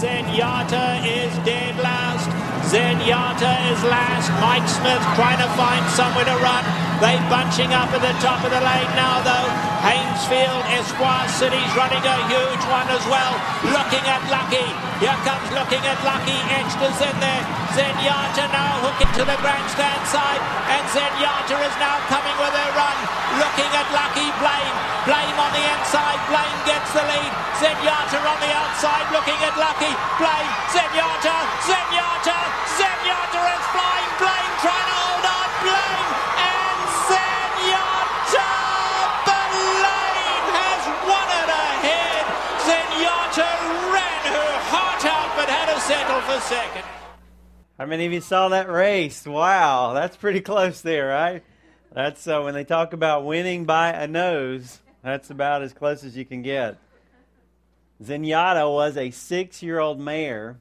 Zenyatta is dead last. Zenyatta is last. Mike Smith trying to find somewhere to run. They bunching up at the top of the lane now, though. Haynesfield, Espoir City's running a huge one as well. Looking at Lucky. Here comes looking at Lucky. Extras in there. Zenyatta now hooking to the grandstand side. And Zenyatta is now coming with a run. Looking at Lucky Blame. Blame on the inside. Blame gets the lead. Zenyatta on the outside looking at Lucky. Blame. Zenyatta. Zenyatta. Zenyatta is flying. Blame trying to hold on. Blame. Settle for second. How many of you saw that race? Wow, that's pretty close there, right? That's uh, when they talk about winning by a nose, that's about as close as you can get. Zenyatta was a six year old mare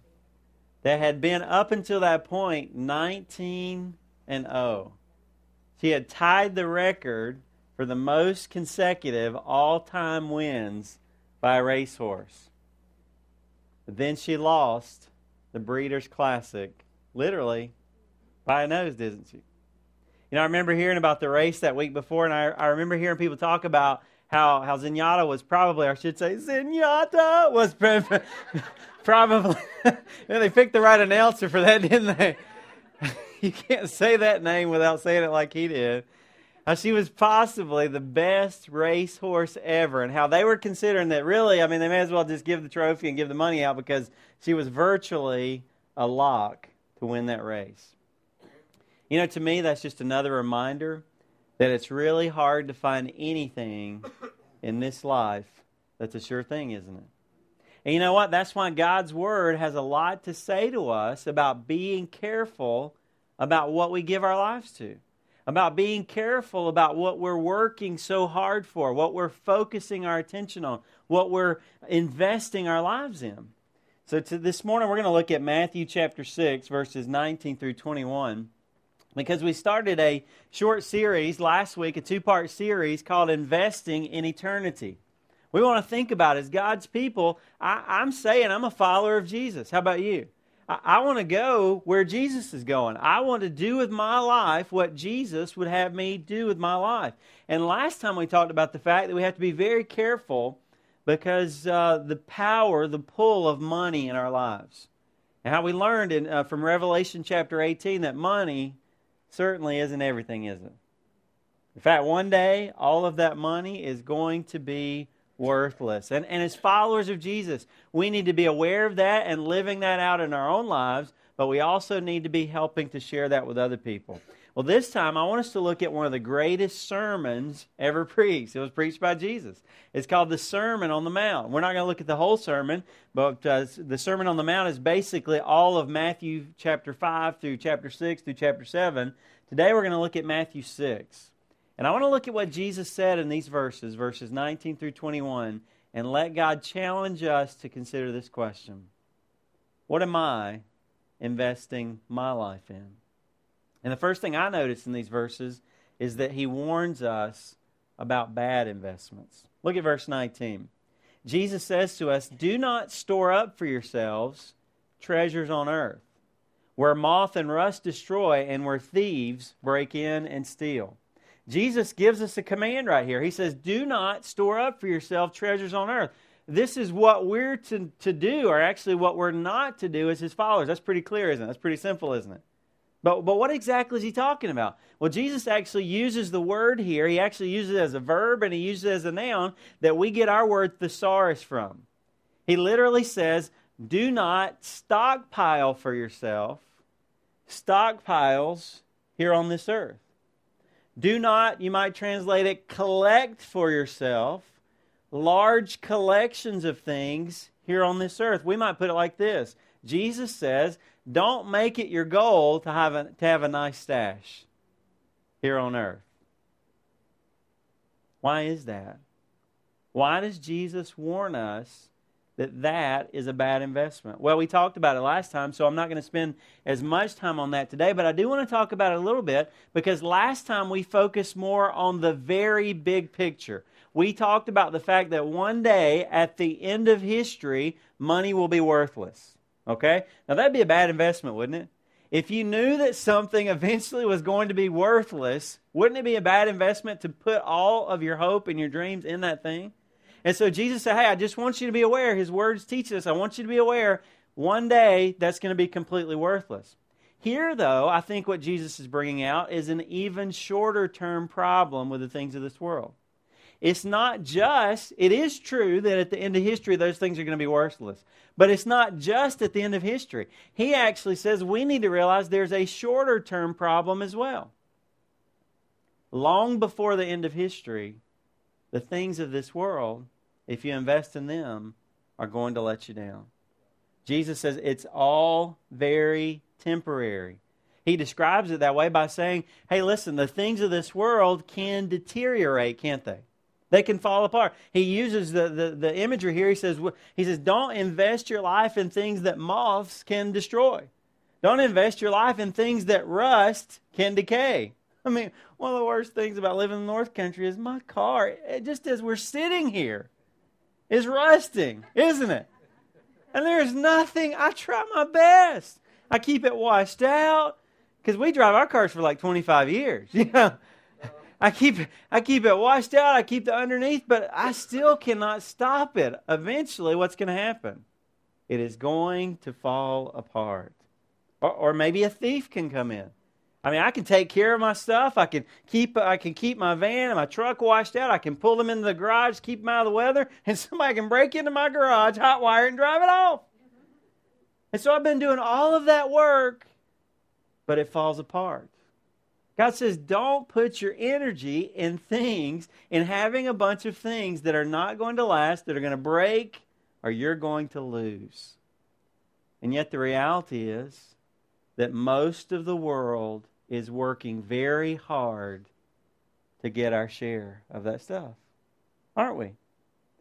that had been up until that point 19 and 0. She had tied the record for the most consecutive all time wins by a racehorse. But then she lost the Breeders' Classic, literally by a nose, didn't she? You know, I remember hearing about the race that week before, and I, I remember hearing people talk about how, how Zenyatta was probably, or I should say, Zenyatta was probably, they picked the right announcer for that, didn't they? you can't say that name without saying it like he did. How she was possibly the best racehorse ever, and how they were considering that really, I mean, they may as well just give the trophy and give the money out because she was virtually a lock to win that race. You know, to me, that's just another reminder that it's really hard to find anything in this life that's a sure thing, isn't it? And you know what? That's why God's Word has a lot to say to us about being careful about what we give our lives to, about being careful about what we're working so hard for, what we're focusing our attention on, what we're investing our lives in. So this morning, we're going to look at Matthew chapter 6, verses 19 through 21 because we started a short series last week, a two part series called Investing in Eternity. We want to think about as God's people. I, am saying I'm a follower of Jesus. How about you? I, want to go where Jesus is going. I want to do with my life what Jesus would have me do with my life. And last time we talked about the fact that we have to be very careful because uh, the power, the pull of money in our lives. And how we learned in, uh, from Revelation chapter 18 that money certainly isn't everything, is it? In fact, one day, all of that money is going to be worthless. And, and as followers of Jesus, we need to be aware of that and living that out in our own lives, but we also need to be helping to share that with other people. Well, this time I want us to look at one of the greatest sermons ever preached. It was preached by Jesus. It's called the Sermon on the Mount. We're not going to look at the whole sermon, but uh, the Sermon on the Mount is basically all of Matthew chapter 5 through chapter 6 through chapter 7. Today we're going to look at Matthew 6. And I want to look at what Jesus said in these verses, verses 19 through 21, and let God challenge us to consider this question What am I investing my life in? And the first thing I notice in these verses is that he warns us about bad investments. Look at verse 19. Jesus says to us, Do not store up for yourselves treasures on earth, where moth and rust destroy and where thieves break in and steal. Jesus gives us a command right here. He says, Do not store up for yourself treasures on earth. This is what we're to, to do, or actually what we're not to do as his followers. That's pretty clear, isn't it? That's pretty simple, isn't it? But, but what exactly is he talking about? Well, Jesus actually uses the word here. He actually uses it as a verb and he uses it as a noun that we get our word thesaurus from. He literally says, Do not stockpile for yourself stockpiles here on this earth. Do not, you might translate it, collect for yourself large collections of things here on this earth. We might put it like this Jesus says, don't make it your goal to have a, to have a nice stash here on earth. Why is that? Why does Jesus warn us that that is a bad investment? Well, we talked about it last time, so I'm not going to spend as much time on that today, but I do want to talk about it a little bit because last time we focused more on the very big picture. we talked about the fact that one day at the end of history, money will be worthless. Okay? Now that'd be a bad investment, wouldn't it? If you knew that something eventually was going to be worthless, wouldn't it be a bad investment to put all of your hope and your dreams in that thing? And so Jesus said, Hey, I just want you to be aware. His words teach us. I want you to be aware one day that's going to be completely worthless. Here, though, I think what Jesus is bringing out is an even shorter term problem with the things of this world. It's not just, it is true that at the end of history, those things are going to be worthless. But it's not just at the end of history. He actually says we need to realize there's a shorter term problem as well. Long before the end of history, the things of this world, if you invest in them, are going to let you down. Jesus says it's all very temporary. He describes it that way by saying, hey, listen, the things of this world can deteriorate, can't they? They can fall apart. He uses the, the, the, imagery here. He says, he says, don't invest your life in things that moths can destroy. Don't invest your life in things that rust can decay. I mean, one of the worst things about living in the North Country is my car, just as we're sitting here, is rusting, isn't it? And there's nothing, I try my best. I keep it washed out because we drive our cars for like 25 years. You know, I keep I keep it washed out. I keep the underneath, but I still cannot stop it. Eventually, what's going to happen? It is going to fall apart, or, or maybe a thief can come in. I mean, I can take care of my stuff. I can keep I can keep my van and my truck washed out. I can pull them into the garage, keep them out of the weather, and somebody can break into my garage, hot wire and drive it off. And so I've been doing all of that work, but it falls apart. God says, don't put your energy in things, in having a bunch of things that are not going to last, that are going to break, or you're going to lose. And yet the reality is that most of the world is working very hard to get our share of that stuff. Aren't we?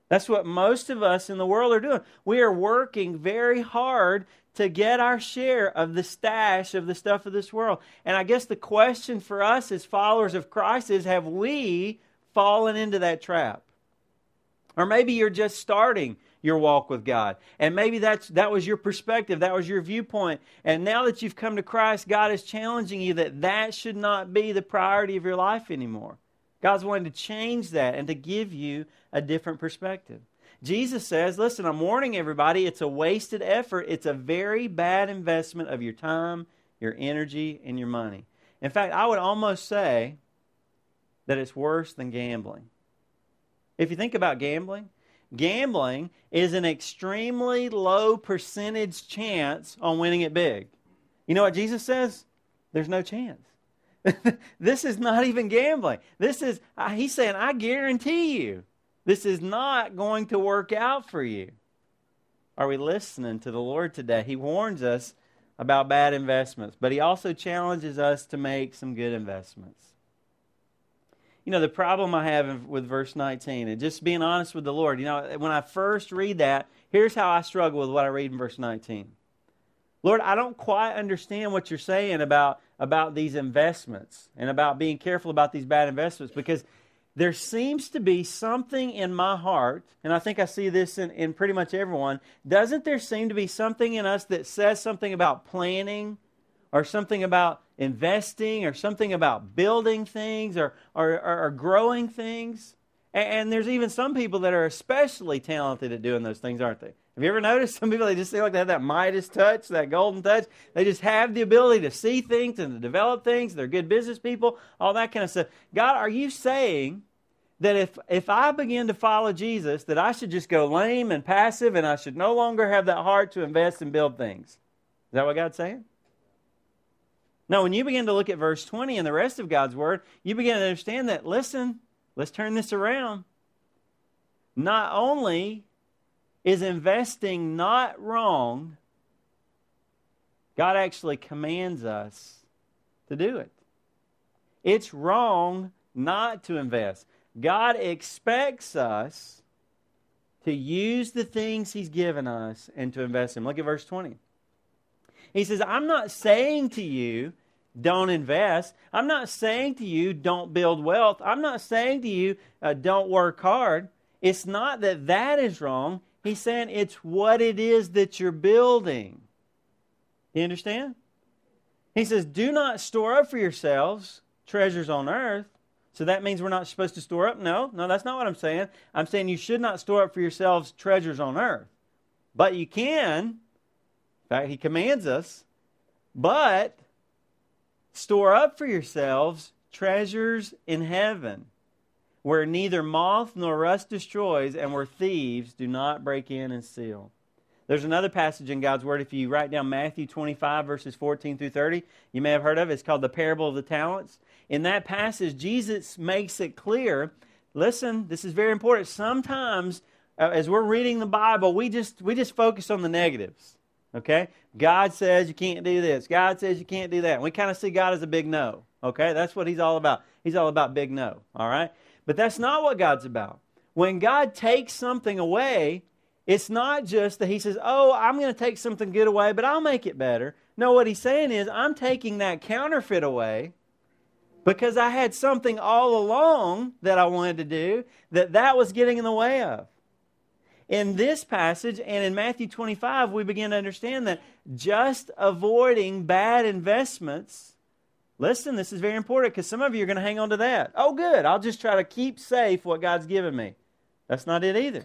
That's what most of us in the world are doing. We are working very hard to get our share of the stash of the stuff of this world. And I guess the question for us as followers of Christ is have we fallen into that trap? Or maybe you're just starting your walk with God. And maybe that's that was your perspective, that was your viewpoint. And now that you've come to Christ, God is challenging you that that should not be the priority of your life anymore. God's wanting to change that and to give you a different perspective. Jesus says, listen, I'm warning everybody, it's a wasted effort. It's a very bad investment of your time, your energy, and your money. In fact, I would almost say that it's worse than gambling. If you think about gambling, gambling is an extremely low percentage chance on winning it big. You know what Jesus says? There's no chance. this is not even gambling. This is, he's saying, I guarantee you, this is not going to work out for you. Are we listening to the Lord today? He warns us about bad investments, but he also challenges us to make some good investments. You know, the problem I have with verse 19, and just being honest with the Lord, you know, when I first read that, here's how I struggle with what I read in verse 19. Lord, I don't quite understand what you're saying about about these investments and about being careful about these bad investments because there seems to be something in my heart, and I think I see this in, in pretty much everyone. Doesn't there seem to be something in us that says something about planning or something about investing or something about building things or, or, or, or growing things? And, and there's even some people that are especially talented at doing those things, aren't they? Have you ever noticed some people, they just seem like they have that Midas touch, that golden touch? They just have the ability to see things and to develop things. They're good business people, all that kind of stuff. God, are you saying that if, if I begin to follow Jesus, that I should just go lame and passive and I should no longer have that heart to invest and build things? Is that what God's saying? No, when you begin to look at verse 20 and the rest of God's word, you begin to understand that, listen, let's turn this around. Not only is investing not wrong, God actually commands us to do it. It's wrong not to invest. God expects us to use the things He's given us and to invest in them. Look at verse 20. He says, I'm not saying to you, don't invest. I'm not saying to you, don't build wealth. I'm not saying to you, uh, don't work hard. It's not that that is wrong. He's saying it's what it is that you're building. You understand? He says, do not store up for yourselves treasures on earth. So that means we're not supposed to store up? No, no, that's not what I'm saying. I'm saying you should not store up for yourselves treasures on earth. But you can. In fact, he commands us. But store up for yourselves treasures in heaven, where neither moth nor rust destroys, and where thieves do not break in and steal. There's another passage in God's Word. If you write down Matthew 25, verses 14 through 30, you may have heard of it. It's called the Parable of the Talents. In that passage, Jesus makes it clear listen, this is very important. Sometimes, uh, as we're reading the Bible, we just, we just focus on the negatives. Okay? God says you can't do this. God says you can't do that. We kind of see God as a big no. Okay? That's what he's all about. He's all about big no. All right? But that's not what God's about. When God takes something away, it's not just that he says, Oh, I'm going to take something good away, but I'll make it better. No, what he's saying is, I'm taking that counterfeit away because I had something all along that I wanted to do that that was getting in the way of. In this passage and in Matthew 25, we begin to understand that just avoiding bad investments. Listen, this is very important because some of you are going to hang on to that. Oh, good. I'll just try to keep safe what God's given me. That's not it either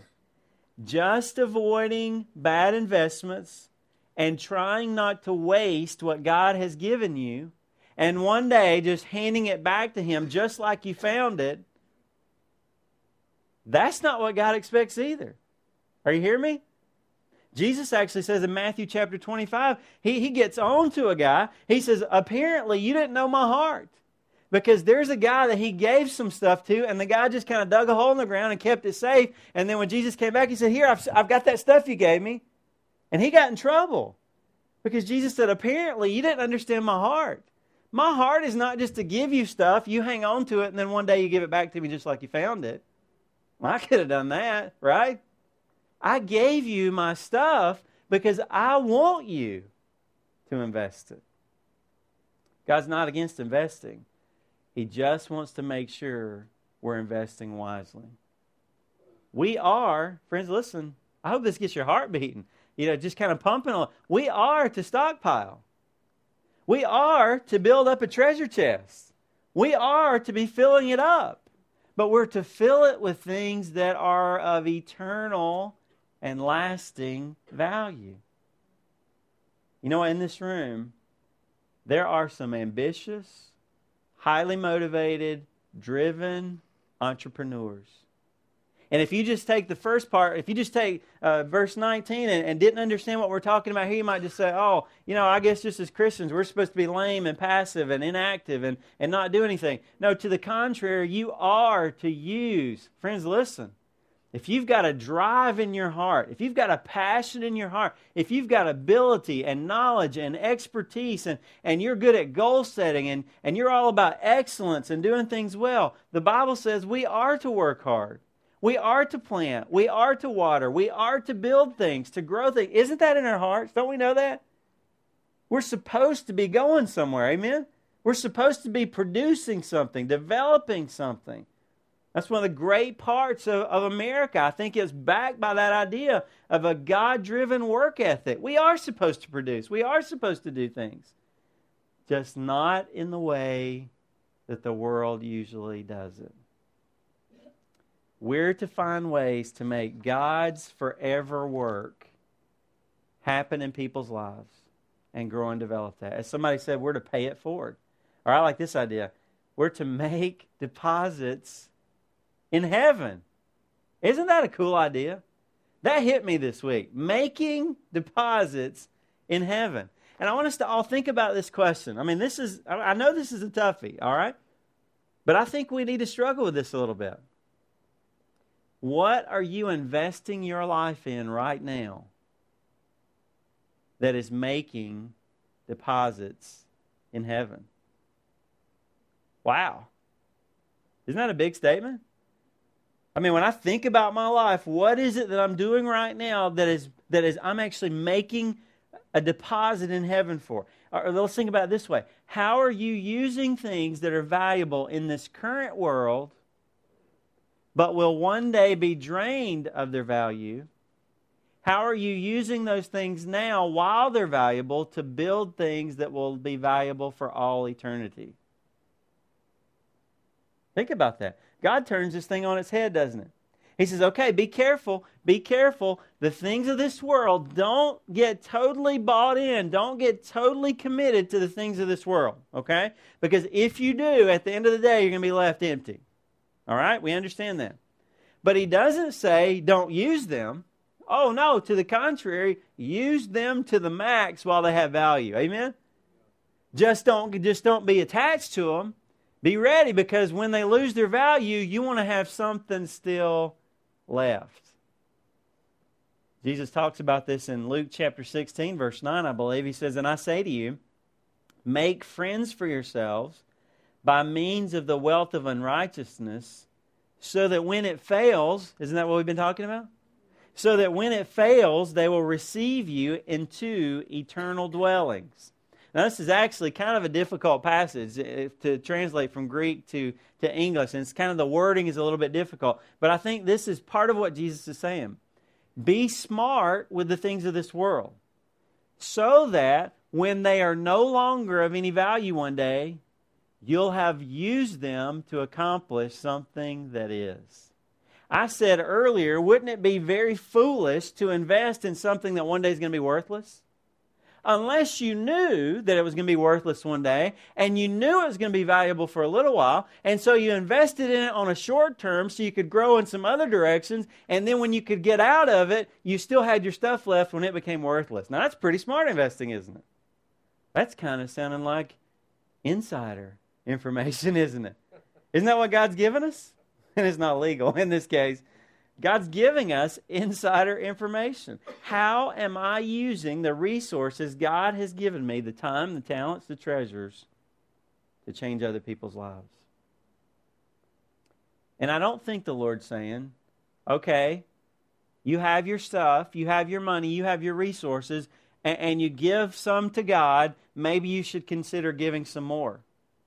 just avoiding bad investments and trying not to waste what God has given you, and one day just handing it back to Him just like you found it, that's not what God expects either. Are you hearing me? Jesus actually says in Matthew chapter 25, he, he gets on to a guy. He says, Apparently, you didn't know my heart because there's a guy that he gave some stuff to, and the guy just kind of dug a hole in the ground and kept it safe. And then when Jesus came back, he said, Here, I've, I've got that stuff you gave me. And he got in trouble because Jesus said, Apparently, you didn't understand my heart. My heart is not just to give you stuff, you hang on to it, and then one day you give it back to me just like you found it. Well, I could have done that, right? I gave you my stuff because I want you to invest it. God's not against investing. He just wants to make sure we're investing wisely. We are, friends, listen, I hope this gets your heart beating. You know, just kind of pumping on. We are to stockpile. We are to build up a treasure chest. We are to be filling it up. But we're to fill it with things that are of eternal and lasting value. You know, in this room, there are some ambitious, highly motivated, driven entrepreneurs. And if you just take the first part, if you just take uh, verse 19 and, and, didn't understand what we're talking about here, you might just say, oh, you know, I guess just as Christians, we're supposed to be lame and passive and inactive and, and not do anything. No, to the contrary, you are to use. Friends, listen. If you've got a drive in your heart, if you've got a passion in your heart, if you've got ability and knowledge and expertise and, and you're good at goal setting and, and you're all about excellence and doing things well, the Bible says we are to work hard. We are to plant. We are to water. We are to build things, to grow things. Isn't that in our hearts? Don't we know that? We're supposed to be going somewhere. Amen? We're supposed to be producing something, developing something. That's one of the great parts of, of America. I think it's backed by that idea of a God driven work ethic. We are supposed to produce, we are supposed to do things, just not in the way that the world usually does it. We're to find ways to make God's forever work happen in people's lives and grow and develop that. As somebody said, we're to pay it forward. Or I like this idea. We're to make deposits in heaven. Isn't that a cool idea? That hit me this week. Making deposits in heaven. And I want us to all think about this question. I mean, this is, I know this is a toughie, all right? But I think we need to struggle with this a little bit. What are you investing your life in right now that is making deposits in heaven? Wow. Isn't that a big statement? I mean, when I think about my life, what is it that I'm doing right now that is that is I'm actually making a deposit in heaven for? Or let's think about it this way How are you using things that are valuable in this current world, but will one day be drained of their value? How are you using those things now while they're valuable to build things that will be valuable for all eternity? Think about that. God turns this thing on its head, doesn't it? He says, okay, be careful, be careful. The things of this world, don't get totally bought in. Don't get totally committed to the things of this world, okay? Because if you do, at the end of the day, you're going to be left empty. All right? We understand that. But he doesn't say don't use them. Oh, no, to the contrary, use them to the max while they have value. Amen? Just don't, just don't be attached to them. Be ready because when they lose their value, you want to have something still left. Jesus talks about this in Luke chapter 16, verse 9, I believe. He says, And I say to you, make friends for yourselves by means of the wealth of unrighteousness, so that when it fails, isn't that what we've been talking about? So that when it fails, they will receive you into eternal dwellings. Now, this is actually kind of a difficult passage eh, to translate from Greek to, to English, and it's kind of the wording is a little bit difficult. But I think this is part of what Jesus is saying. Be smart with the things of this world, so that when they are no longer of any value one day, you'll have used them to accomplish something that is. I said earlier, wouldn't it be very foolish to invest in something that one day is going to be worthless? Unless you knew that it was going to be worthless one day and you knew it was going to be valuable for a little while. And so you invested in it on a short term so you could grow in some other directions. And then when you could get out of it, you still had your stuff left when it became worthless. Now, that's pretty smart investing, isn't it? That's kind of sounding like insider information, isn't it? Isn't that what God's given us? And it's not legal in this case. God's giving us insider information. How am I using the resources God has given me, the time, the talents, the treasures, to change other people's lives? And I don't think the Lord's saying, okay, you have your stuff, you have your money, you have your resources, and, and you give some to God, maybe you should consider giving some more.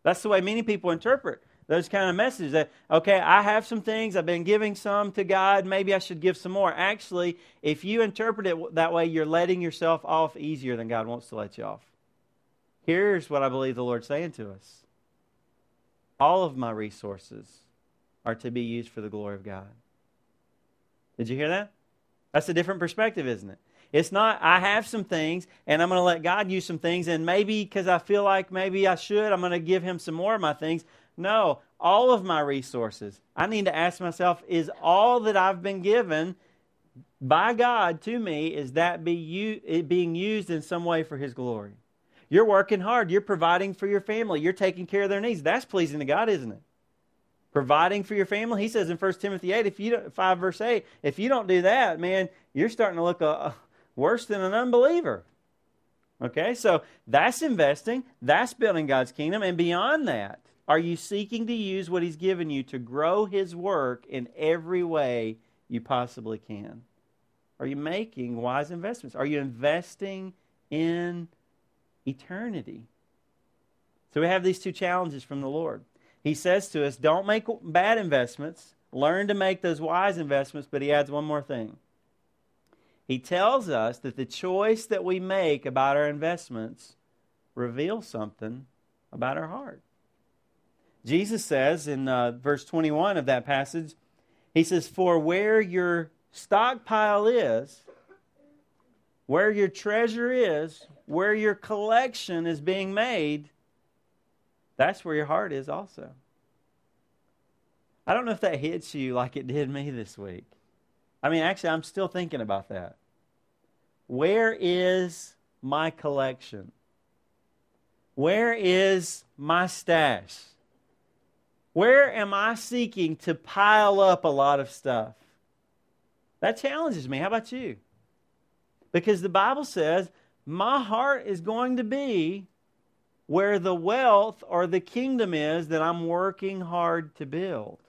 That's the way many people interpret those kind of messages that okay i have some things i've been giving some to god maybe i should give some more. Actually if you interpret it that way you're letting yourself off easier than god wants to let you off. Here's what i believe the lord's saying to us. All of my resources are to be used for the glory of god. Did you hear that? That's a different perspective isn't it? It's not, I have some things and I'm going to let God use some things, and maybe because I feel like maybe I should, I'm going to give Him some more of my things. No, all of my resources. I need to ask myself is all that I've been given by God to me, is that be you, being used in some way for His glory? You're working hard. You're providing for your family. You're taking care of their needs. That's pleasing to God, isn't it? Providing for your family. He says in 1 Timothy 8, if you don't, 5 verse 8, if you don't do that, man, you're starting to look a, a worse than an unbeliever. Okay, so that's investing. That's building God's kingdom. And beyond that, are you seeking to use what He's given you to grow His work in every way you possibly can? Are you making wise investments? Are you investing in eternity? So we have these two challenges from the Lord. He says to us, don't make bad investments, learn to make those wise investments, but He adds one more thing. He tells us that the choice that we make about our investments reveals something about our heart. Jesus says in uh, verse 21 of that passage, He says, For where your stockpile is, where your treasure is, where your collection is being made, that's where your heart is also. I don't know if that hits you like it did me this week. I mean, actually, I'm still thinking about that. Where is my collection? Where is my stash? Where am I seeking to pile up a lot of stuff? That challenges me. How about you? Because the Bible says, my heart is going to be where the wealth or the kingdom is that I'm working hard to build.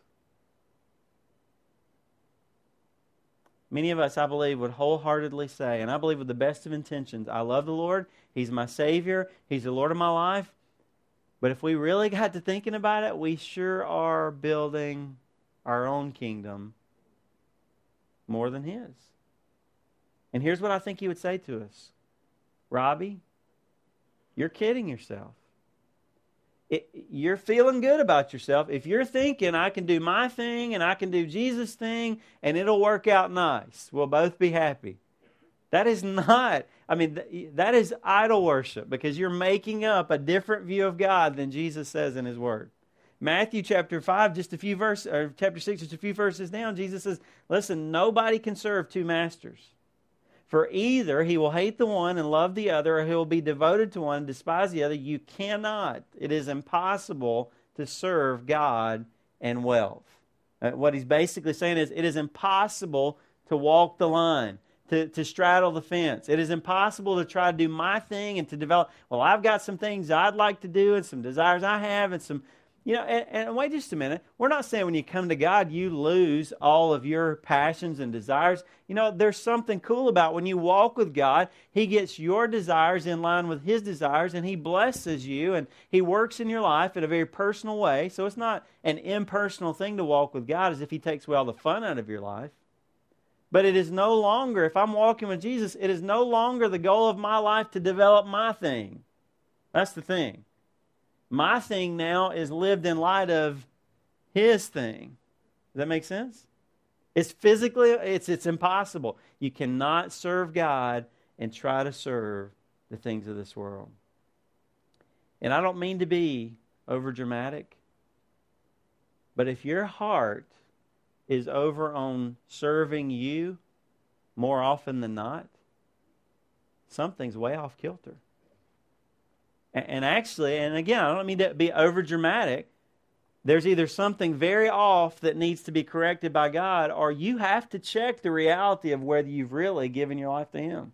Many of us, I believe, would wholeheartedly say, and I believe with the best of intentions, I love the Lord. He's my Savior. He's the Lord of my life. But if we really got to thinking about it, we sure are building our own kingdom more than His. And here's what I think He would say to us Robbie, you're kidding yourself. It, you're feeling good about yourself. If you're thinking, I can do my thing and I can do Jesus' thing and it'll work out nice, we'll both be happy. That is not, I mean, that is idol worship because you're making up a different view of God than Jesus says in His Word. Matthew chapter 5, just a few verses, or chapter 6, just a few verses down, Jesus says, Listen, nobody can serve two masters. For either he will hate the one and love the other, or he will be devoted to one and despise the other. You cannot, it is impossible to serve God and wealth. Uh, what he's basically saying is, it is impossible to walk the line to, to straddle the fence. It is impossible to try to do my thing and to develop, well, I've got some things I'd like to do and some desires I have and some, you know, and, and wait just a minute. We're not saying when you come to God, you lose all of your passions and desires. You know, there's something cool about when you walk with God, He gets your desires in line with His desires and He blesses you and He works in your life in a very personal way. So it's not an impersonal thing to walk with God as if He takes away all the fun out of your life. But it is no longer, if I'm walking with Jesus, it is no longer the goal of my life to develop my thing. That's the thing. My thing now is lived in light of his thing. Does that make sense? It's physically it's it's impossible. You cannot serve God and try to serve the things of this world. And I don't mean to be over dramatic, but if your heart is over on serving you more often than not, something's way off kilter. And, actually, and again, I don't mean to be over dramatic. There's either something very off that needs to be corrected by God, or you have to check the reality of whether you've really given your life to Him.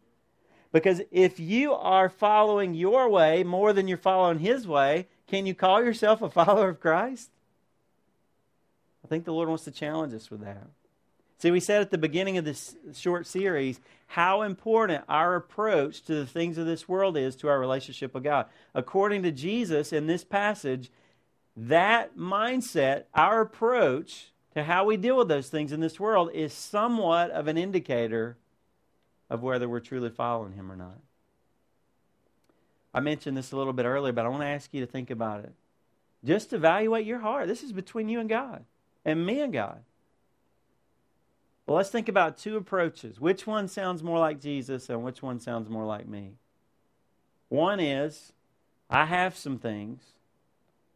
Because if you are following your way more than you're following His way, can you call yourself a follower of Christ? I think the Lord wants to challenge us with that. See, we said at the beginning of this short series how important our approach to the things of this world is to our relationship with God. According to Jesus in this passage, that mindset, our approach to how we deal with those things in this world, is somewhat of an indicator of whether we're truly following Him or not. I mentioned this a little bit earlier, but I want to ask you to think about it. Just evaluate your heart. This is between you and God and me and God. Well, let's think about two approaches. Which one sounds more like Jesus and which one sounds more like me? One is, I have some things,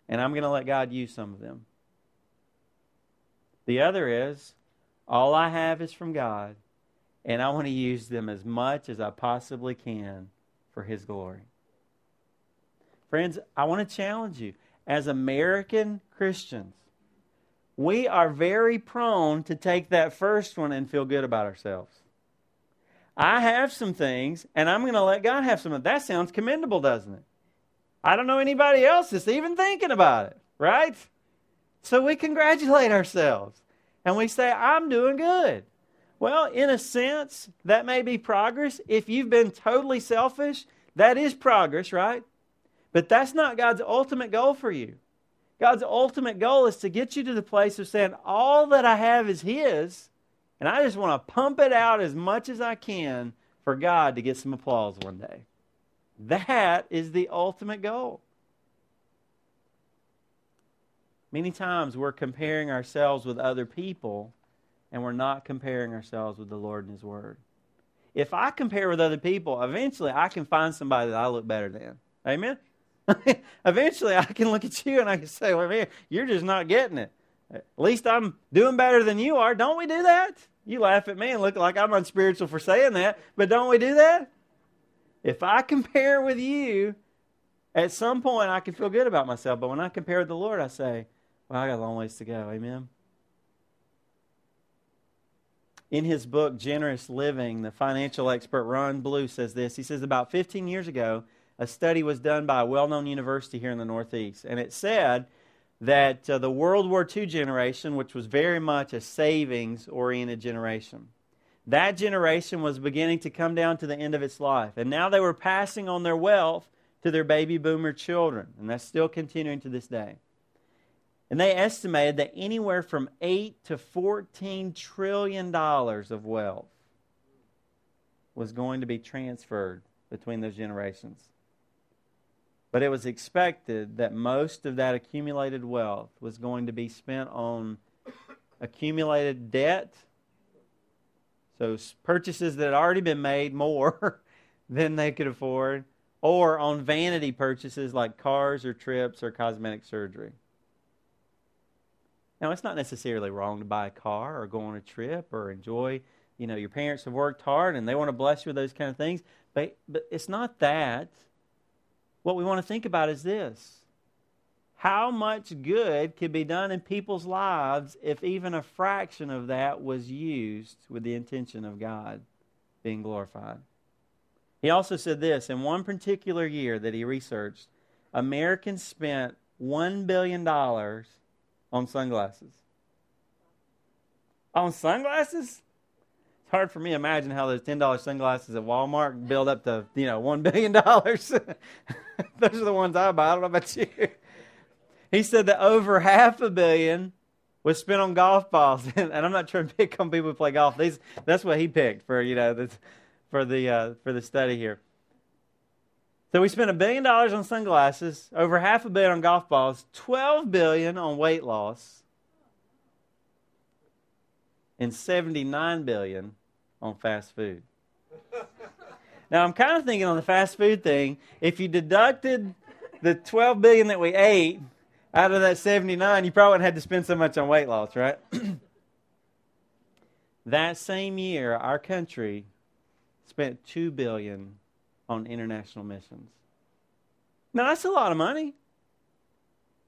and I'm going to let God use some of them. The other is, all I have is from God, and I want to use them as much as I possibly can for His glory. Friends, I want to challenge you. As American Christians, we are very prone to take that first one and feel good about ourselves. I have some things, and I'm going to let God have some. of That sounds commendable, doesn't it? I don't know anybody else that's even thinking about it, right? So we congratulate ourselves and we say, I'm doing good. Well, in a sense, that may be progress. If you've been totally selfish, that is progress, right? But that's not God's ultimate goal for you. God's ultimate goal is to get you to the place of saying, All that I have is His, and I just want to pump it out as much as I can for God to get some applause one day. That is the ultimate goal. Many times we're comparing ourselves with other people and we're not comparing ourselves with the Lord and His Word. If I compare with other people, eventually I can find somebody that I look better than. Amen? Eventually, I can look at you and I can say, well, man, you're just not getting it. At least I'm doing better than you are. Don't we do that? You laugh at me and look like I'm unspiritual for saying that, but don't we do that? If I compare with you, at some point I can feel good about myself, but when I compare with the Lord, I say, well, I got a long ways to go. Amen. In his book, Generous Living, the financial expert Ron Blue says this. He says, About 15 years ago, a study was done by a well known university here in the Northeast, and it said that uh, the World War II generation, which was very much a savings oriented generation, That generation was beginning to come down to the end of its life. And now they were passing on their wealth to their baby boomer children. And that's still continuing to this day. And they estimated that anywhere from 8 to 14 trillion dollars of wealth was going to be transferred between those generations. But it was expected that most of that accumulated wealth was going to be spent on accumulated debt so purchases that had already been made more than they could afford, or on vanity purchases like cars or trips or cosmetic surgery. Now, it's not necessarily wrong to buy a car or go on a trip or enjoy, you know, your parents have worked hard and they want to bless you with those kind of things, but, but it's not that. What we want to think about is this how much good could be done in people's lives if even a fraction of that was used with the intention of God being glorified? He also said this in one particular year that he researched, Americans spent $1 billion on sunglasses. On sunglasses? It's hard for me to imagine how those $10 sunglasses at Walmart build up to, you know, $1 billion. those are the ones I buy. I don't know about you. He said that over half a billion was spent on golf balls, and, I'm not trying to pick on people who play golf. These, that's what he picked for you know this, for the uh, for the study here. So we spent a billion dollars on sunglasses, over half a billion on golf balls, twelve billion on weight loss, and seventy nine billion on fast food. now I'm kind of thinking on the fast food thing, if you deducted the 12 billion that we ate out of that 79, you probably wouldn't have to spend so much on weight loss, right? that same year, our country spent 2 billion on international missions. Now, that's a lot of money.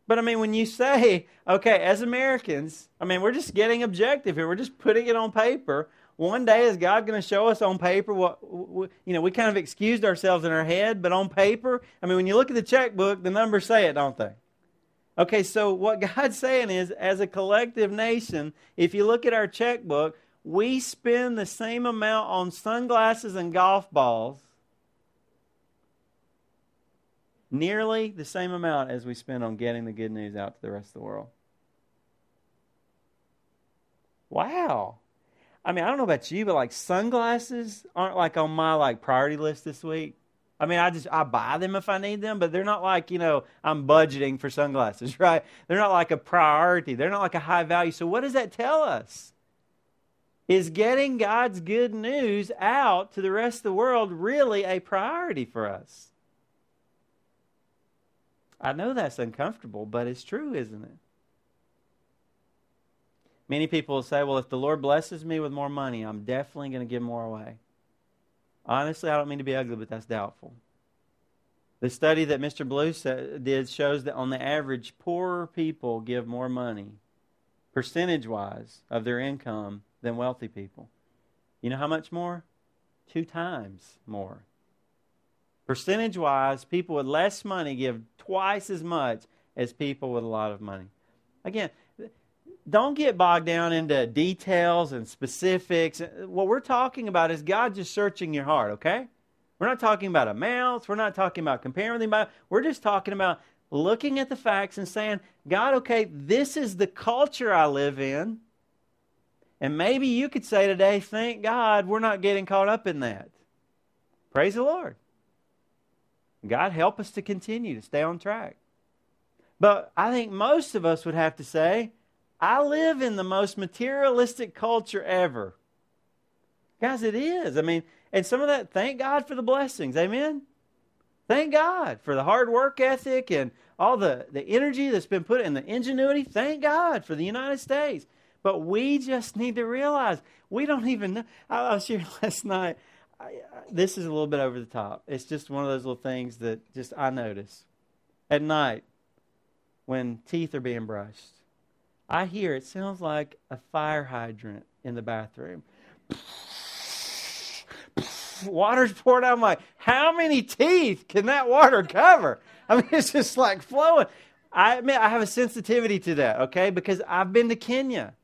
But I mean, when you say, okay, as Americans, I mean, we're just getting objective here. We're just putting it on paper. One day, is God going to show us on paper what, you know, we kind of excused ourselves in our head, but on paper, I mean, when you look at the checkbook, the numbers say it, don't they? Okay, so what God's saying is, as a collective nation, if you look at our checkbook, we spend the same amount on sunglasses and golf balls, nearly the same amount as we spend on getting the good news out to the rest of the world. Wow. I mean, I don't know about you, but like sunglasses aren't like on my like priority list this week. I mean, I just I buy them if I need them, but they're not like, you know, I'm budgeting for sunglasses, right? They're not like a priority. They're not like a high value. So what does that tell us? Is getting God's good news out to the rest of the world really a priority for us? I know that's uncomfortable, but it's true, isn't it? Many people will say, well, if the Lord blesses me with more money, I'm definitely going to give more away. Honestly, I don't mean to be ugly, but that's doubtful. The study that Mr. Blue did shows that on the average, poorer people give more money, percentage wise, of their income than wealthy people. You know how much more? Two times more. Percentage wise, people with less money give twice as much as people with a lot of money. Again, don't get bogged down into details and specifics. What we're talking about is God just searching your heart, okay? We're not talking about amounts. We're not talking about comparing anybody. We're just talking about looking at the facts and saying, God, okay, this is the culture I live in. And maybe you could say today, thank God we're not getting caught up in that. Praise the Lord. God, help us to continue to stay on track. But I think most of us would have to say, I live in the most materialistic culture ever. Guys, it is. I mean, and some of that, thank God for the blessings. Amen? Thank God for the hard work ethic and all the, the energy that's been put in the ingenuity. Thank God for the United States. But we just need to realize we don't even know. I, was here last night. I, this is a little bit over the top. It's just one of those little things that just I notice at night when teeth are being brushed I hear it sounds like a fire hydrant in the bathroom. Water's poured out. I'm like, how many teeth can that water cover? I mean, it's just like flowing. I admit I have a sensitivity to that, okay? Because I've been to Kenya.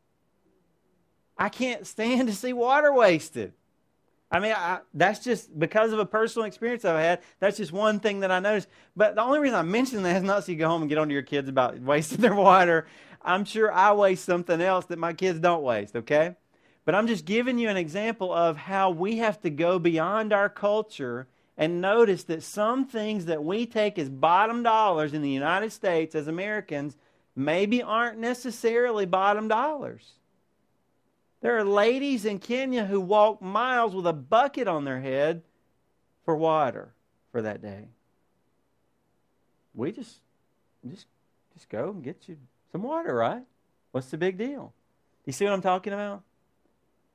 I can't stand to see water wasted. I mean, I, that's just because of a personal experience I've had. That's just one thing that I noticed. But the only reason I mention that is not so you go home and get on to your kids about wasting their water. I'm sure I waste something else that my kids don't waste, okay? But I'm just giving you an example of how we have to go beyond our culture and notice that some things that we take as bottom dollars in the United States as Americans maybe aren't necessarily bottom dollars. There are ladies in Kenya who walk miles with a bucket on their head for water for that day. We just just just go and get you some water, right? What's the big deal? You see what I'm talking about?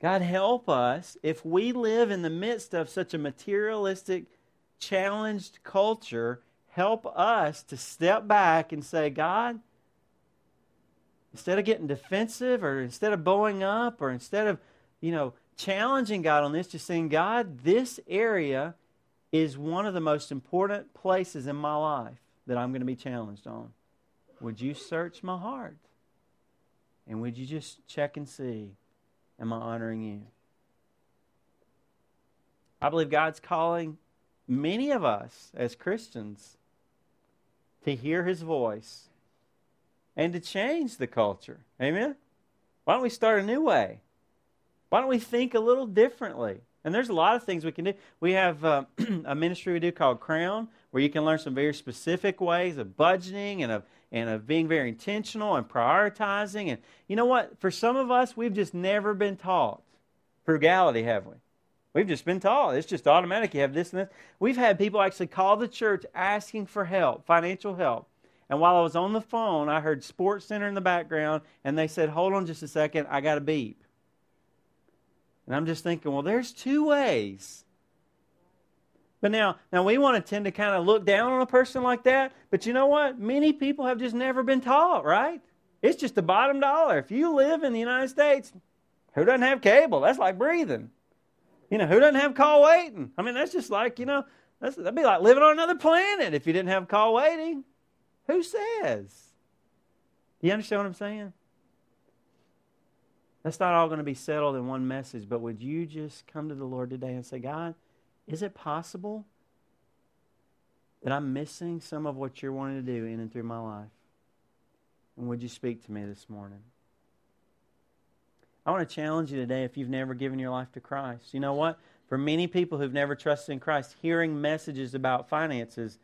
God help us if we live in the midst of such a materialistic, challenged culture, help us to step back and say, God, instead of getting defensive or instead of bowing up or instead of, you know, challenging God on this, just saying, God, this area is one of the most important places in my life that I'm going to be challenged on. Would you search my heart? And would you just check and see, am I honoring you? I believe God's calling many of us as Christians to hear his voice and to change the culture. Amen? Why don't we start a new way? Why don't we think a little differently? And there's a lot of things we can do. We have uh, a ministry we do called Crown, where you can learn some very specific ways of budgeting and of and of being very intentional and prioritizing. And you know what? For some of us, we've just never been taught frugality, have we? We've just been taught. It's just automatic. You have this and this. We've had people actually call the church asking for help, financial help. And while I was on the phone, I heard Sports Center in the background, and they said, Hold on just a second, I got a beep. And I'm just thinking, well, there's two ways. But now, now we want to tend to kind of look down on a person like that. But you know what? Many people have just never been taught, right? It's just the bottom dollar. If you live in the United States, who doesn't have cable? That's like breathing. You know, who doesn't have call waiting? I mean, that's just like, you know, that'd be like living on another planet if you didn't have call waiting. Who says? Do you understand what I'm saying? That's not all going to be settled in one message, but would you just come to the Lord today and say, God, is it possible that I'm missing some of what you're wanting to do in and through my life? And would you speak to me this morning? I want to challenge you today if you've never given your life to Christ. You know what? For many people who've never trusted in Christ, hearing messages about finances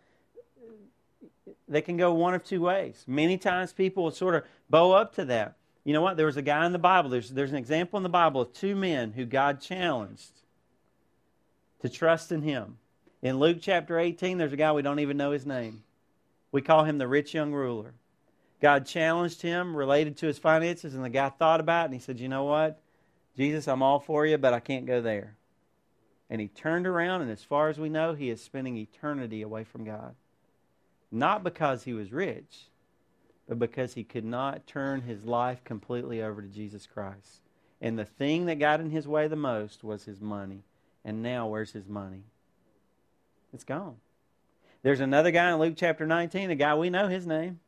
they can go one of two ways. Many times people will sort of bow up to that. You know what? There was a guy in the Bible, there's, there's an example in the Bible of two men who God challenged to trust in him. In Luke chapter 18, there's a guy we don't even know his name. We call him the rich young ruler. God challenged him related to his finances, and the guy thought about it, and he said, You know what? Jesus, I'm all for you, but I can't go there. And he turned around, and as far as we know, he is spending eternity away from God. Not because he was rich, but because he could not turn his life completely over to Jesus Christ. And the thing that got in his way the most was his money. And now, where's his money? It's gone. There's another guy in Luke chapter 19, a guy we know his name.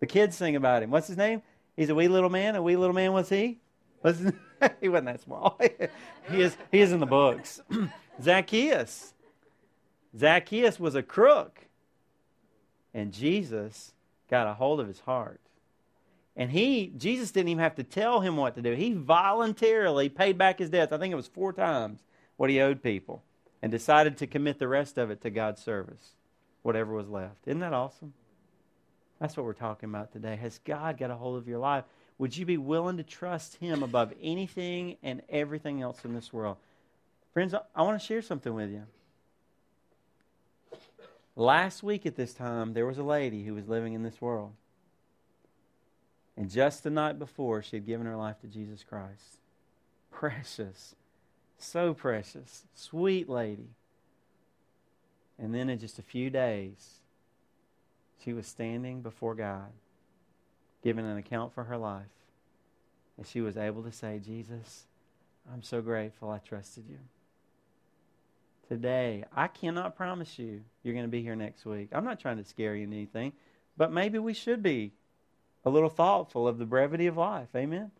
The kids sing about him. What's his name? He's a wee little man. A wee little man was he? Was he wasn't that small. he is he is in the books. Zacchaeus. Zacchaeus was a crook. And Jesus got a hold of his heart. And he, Jesus didn't even have to tell him what to do. He voluntarily paid back his debts. I think it was four times what he owed people and decided to commit the rest of it to God's service, whatever was left. Isn't that awesome? That's what we're talking about today. Has God got a hold of your life? Would you be willing to trust Him above anything and everything else in this world? Friends, I want to share something with you. Last week at this time, there was a lady who was living in this world. And just the night before, she had given her life to Jesus Christ. Precious. So precious. Sweet lady. And then in just a few days, she was standing before God, giving an account for her life. And she was able to say, Jesus, I'm so grateful I trusted you today. I cannot promise you you're going to be here next week. I'm not trying to scare you in anything, but maybe we should be a little thoughtful of the brevity of life. Amen?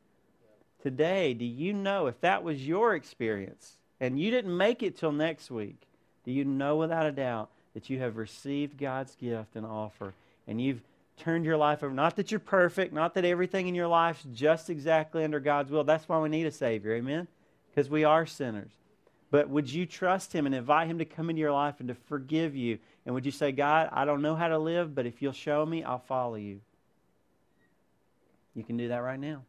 today, do you know if that was your experience and you didn't make it till next week, do you know without a doubt that you have received God's gift and offer and you've turned your life over? Not that you're perfect, not that everything in your life's just exactly under God's will. That's why we need a Savior, amen? Because we are sinners. But would you trust Him and invite Him to come into your life and to forgive you? And would you say, God, I don't know how to live, but if you'll show me, I'll follow you? You can do that right now,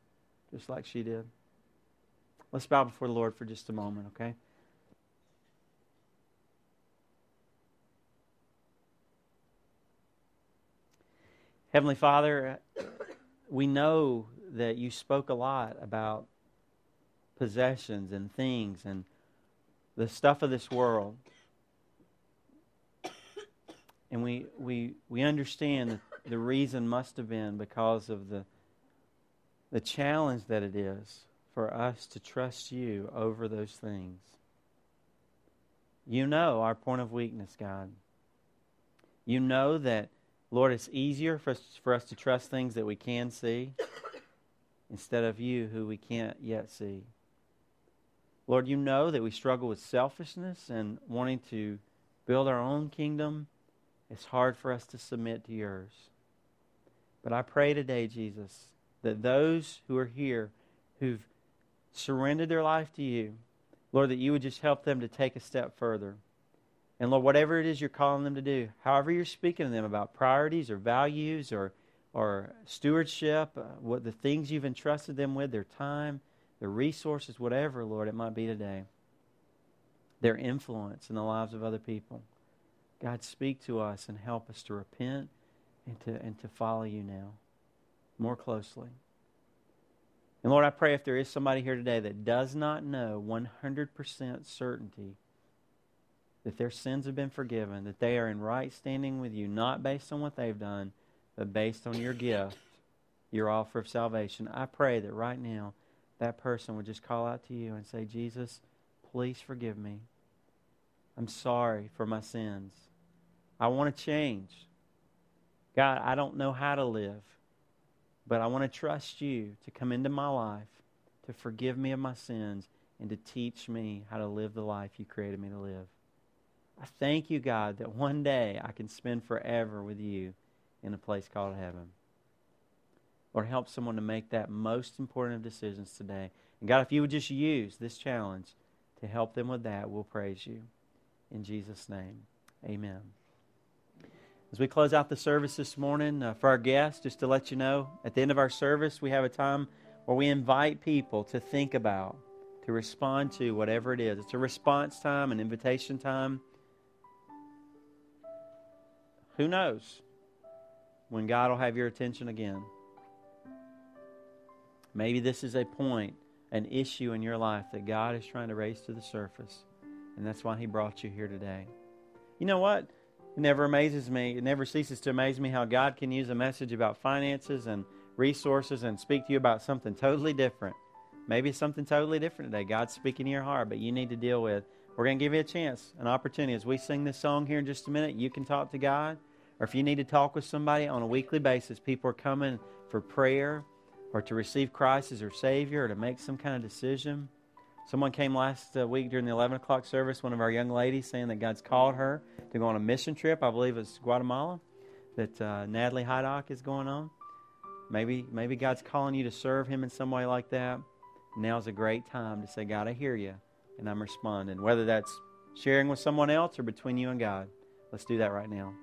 just like she did. Let's bow before the Lord for just a moment, okay? Heavenly Father, we know that you spoke a lot about possessions and things and the stuff of this world. And we, we, we understand that the reason must have been because of the, the challenge that it is for us to trust you over those things. You know our point of weakness, God. You know that, Lord, it's easier for us, for us to trust things that we can see instead of you who we can't yet see. Lord, you know that we struggle with selfishness and wanting to build our own kingdom. It's hard for us to submit to yours. But I pray today, Jesus, that those who are here who've surrendered their life to you, Lord, that you would just help them to take a step further. And Lord, whatever it is you're calling them to do, however you're speaking to them about priorities or values or, or stewardship, uh, what the things you've entrusted them with, their time, their resources, whatever, Lord, it might be today, their influence in the lives of other people. God, speak to us and help us to repent and to, and to follow you now more closely. And Lord, I pray if there is somebody here today that does not know 100% certainty that their sins have been forgiven, that they are in right standing with you, not based on what they've done, but based on your gift, your offer of salvation, I pray that right now that person would just call out to you and say, Jesus, please forgive me. I'm sorry for my sins. I want to change. God, I don't know how to live, but I want to trust you to come into my life, to forgive me of my sins, and to teach me how to live the life you created me to live. I thank you, God, that one day I can spend forever with you in a place called heaven. Lord, help someone to make that most important of decisions today. And God, if you would just use this challenge to help them with that, we'll praise you. In Jesus' name, amen. As we close out the service this morning, uh, for our guests, just to let you know, at the end of our service, we have a time where we invite people to think about, to respond to whatever it is. It's a response time, an invitation time. Who knows when God will have your attention again? Maybe this is a point, an issue in your life that God is trying to raise to the surface. And that's why He brought you here today. You know what? It never amazes me. It never ceases to amaze me how God can use a message about finances and resources and speak to you about something totally different. Maybe it's something totally different today. God's speaking to your heart, but you need to deal with. We're going to give you a chance, an opportunity. As we sing this song here in just a minute, you can talk to God. Or if you need to talk with somebody on a weekly basis, people are coming for prayer or to receive Christ as their Savior or to make some kind of decision. Someone came last uh, week during the 11 o'clock service, one of our young ladies, saying that God's called her to go on a mission trip. I believe it's Guatemala that uh, Natalie Hydock is going on. Maybe, maybe God's calling you to serve Him in some way like that. Now's a great time to say, God, I hear you, and I'm responding. Whether that's sharing with someone else or between you and God. Let's do that right now.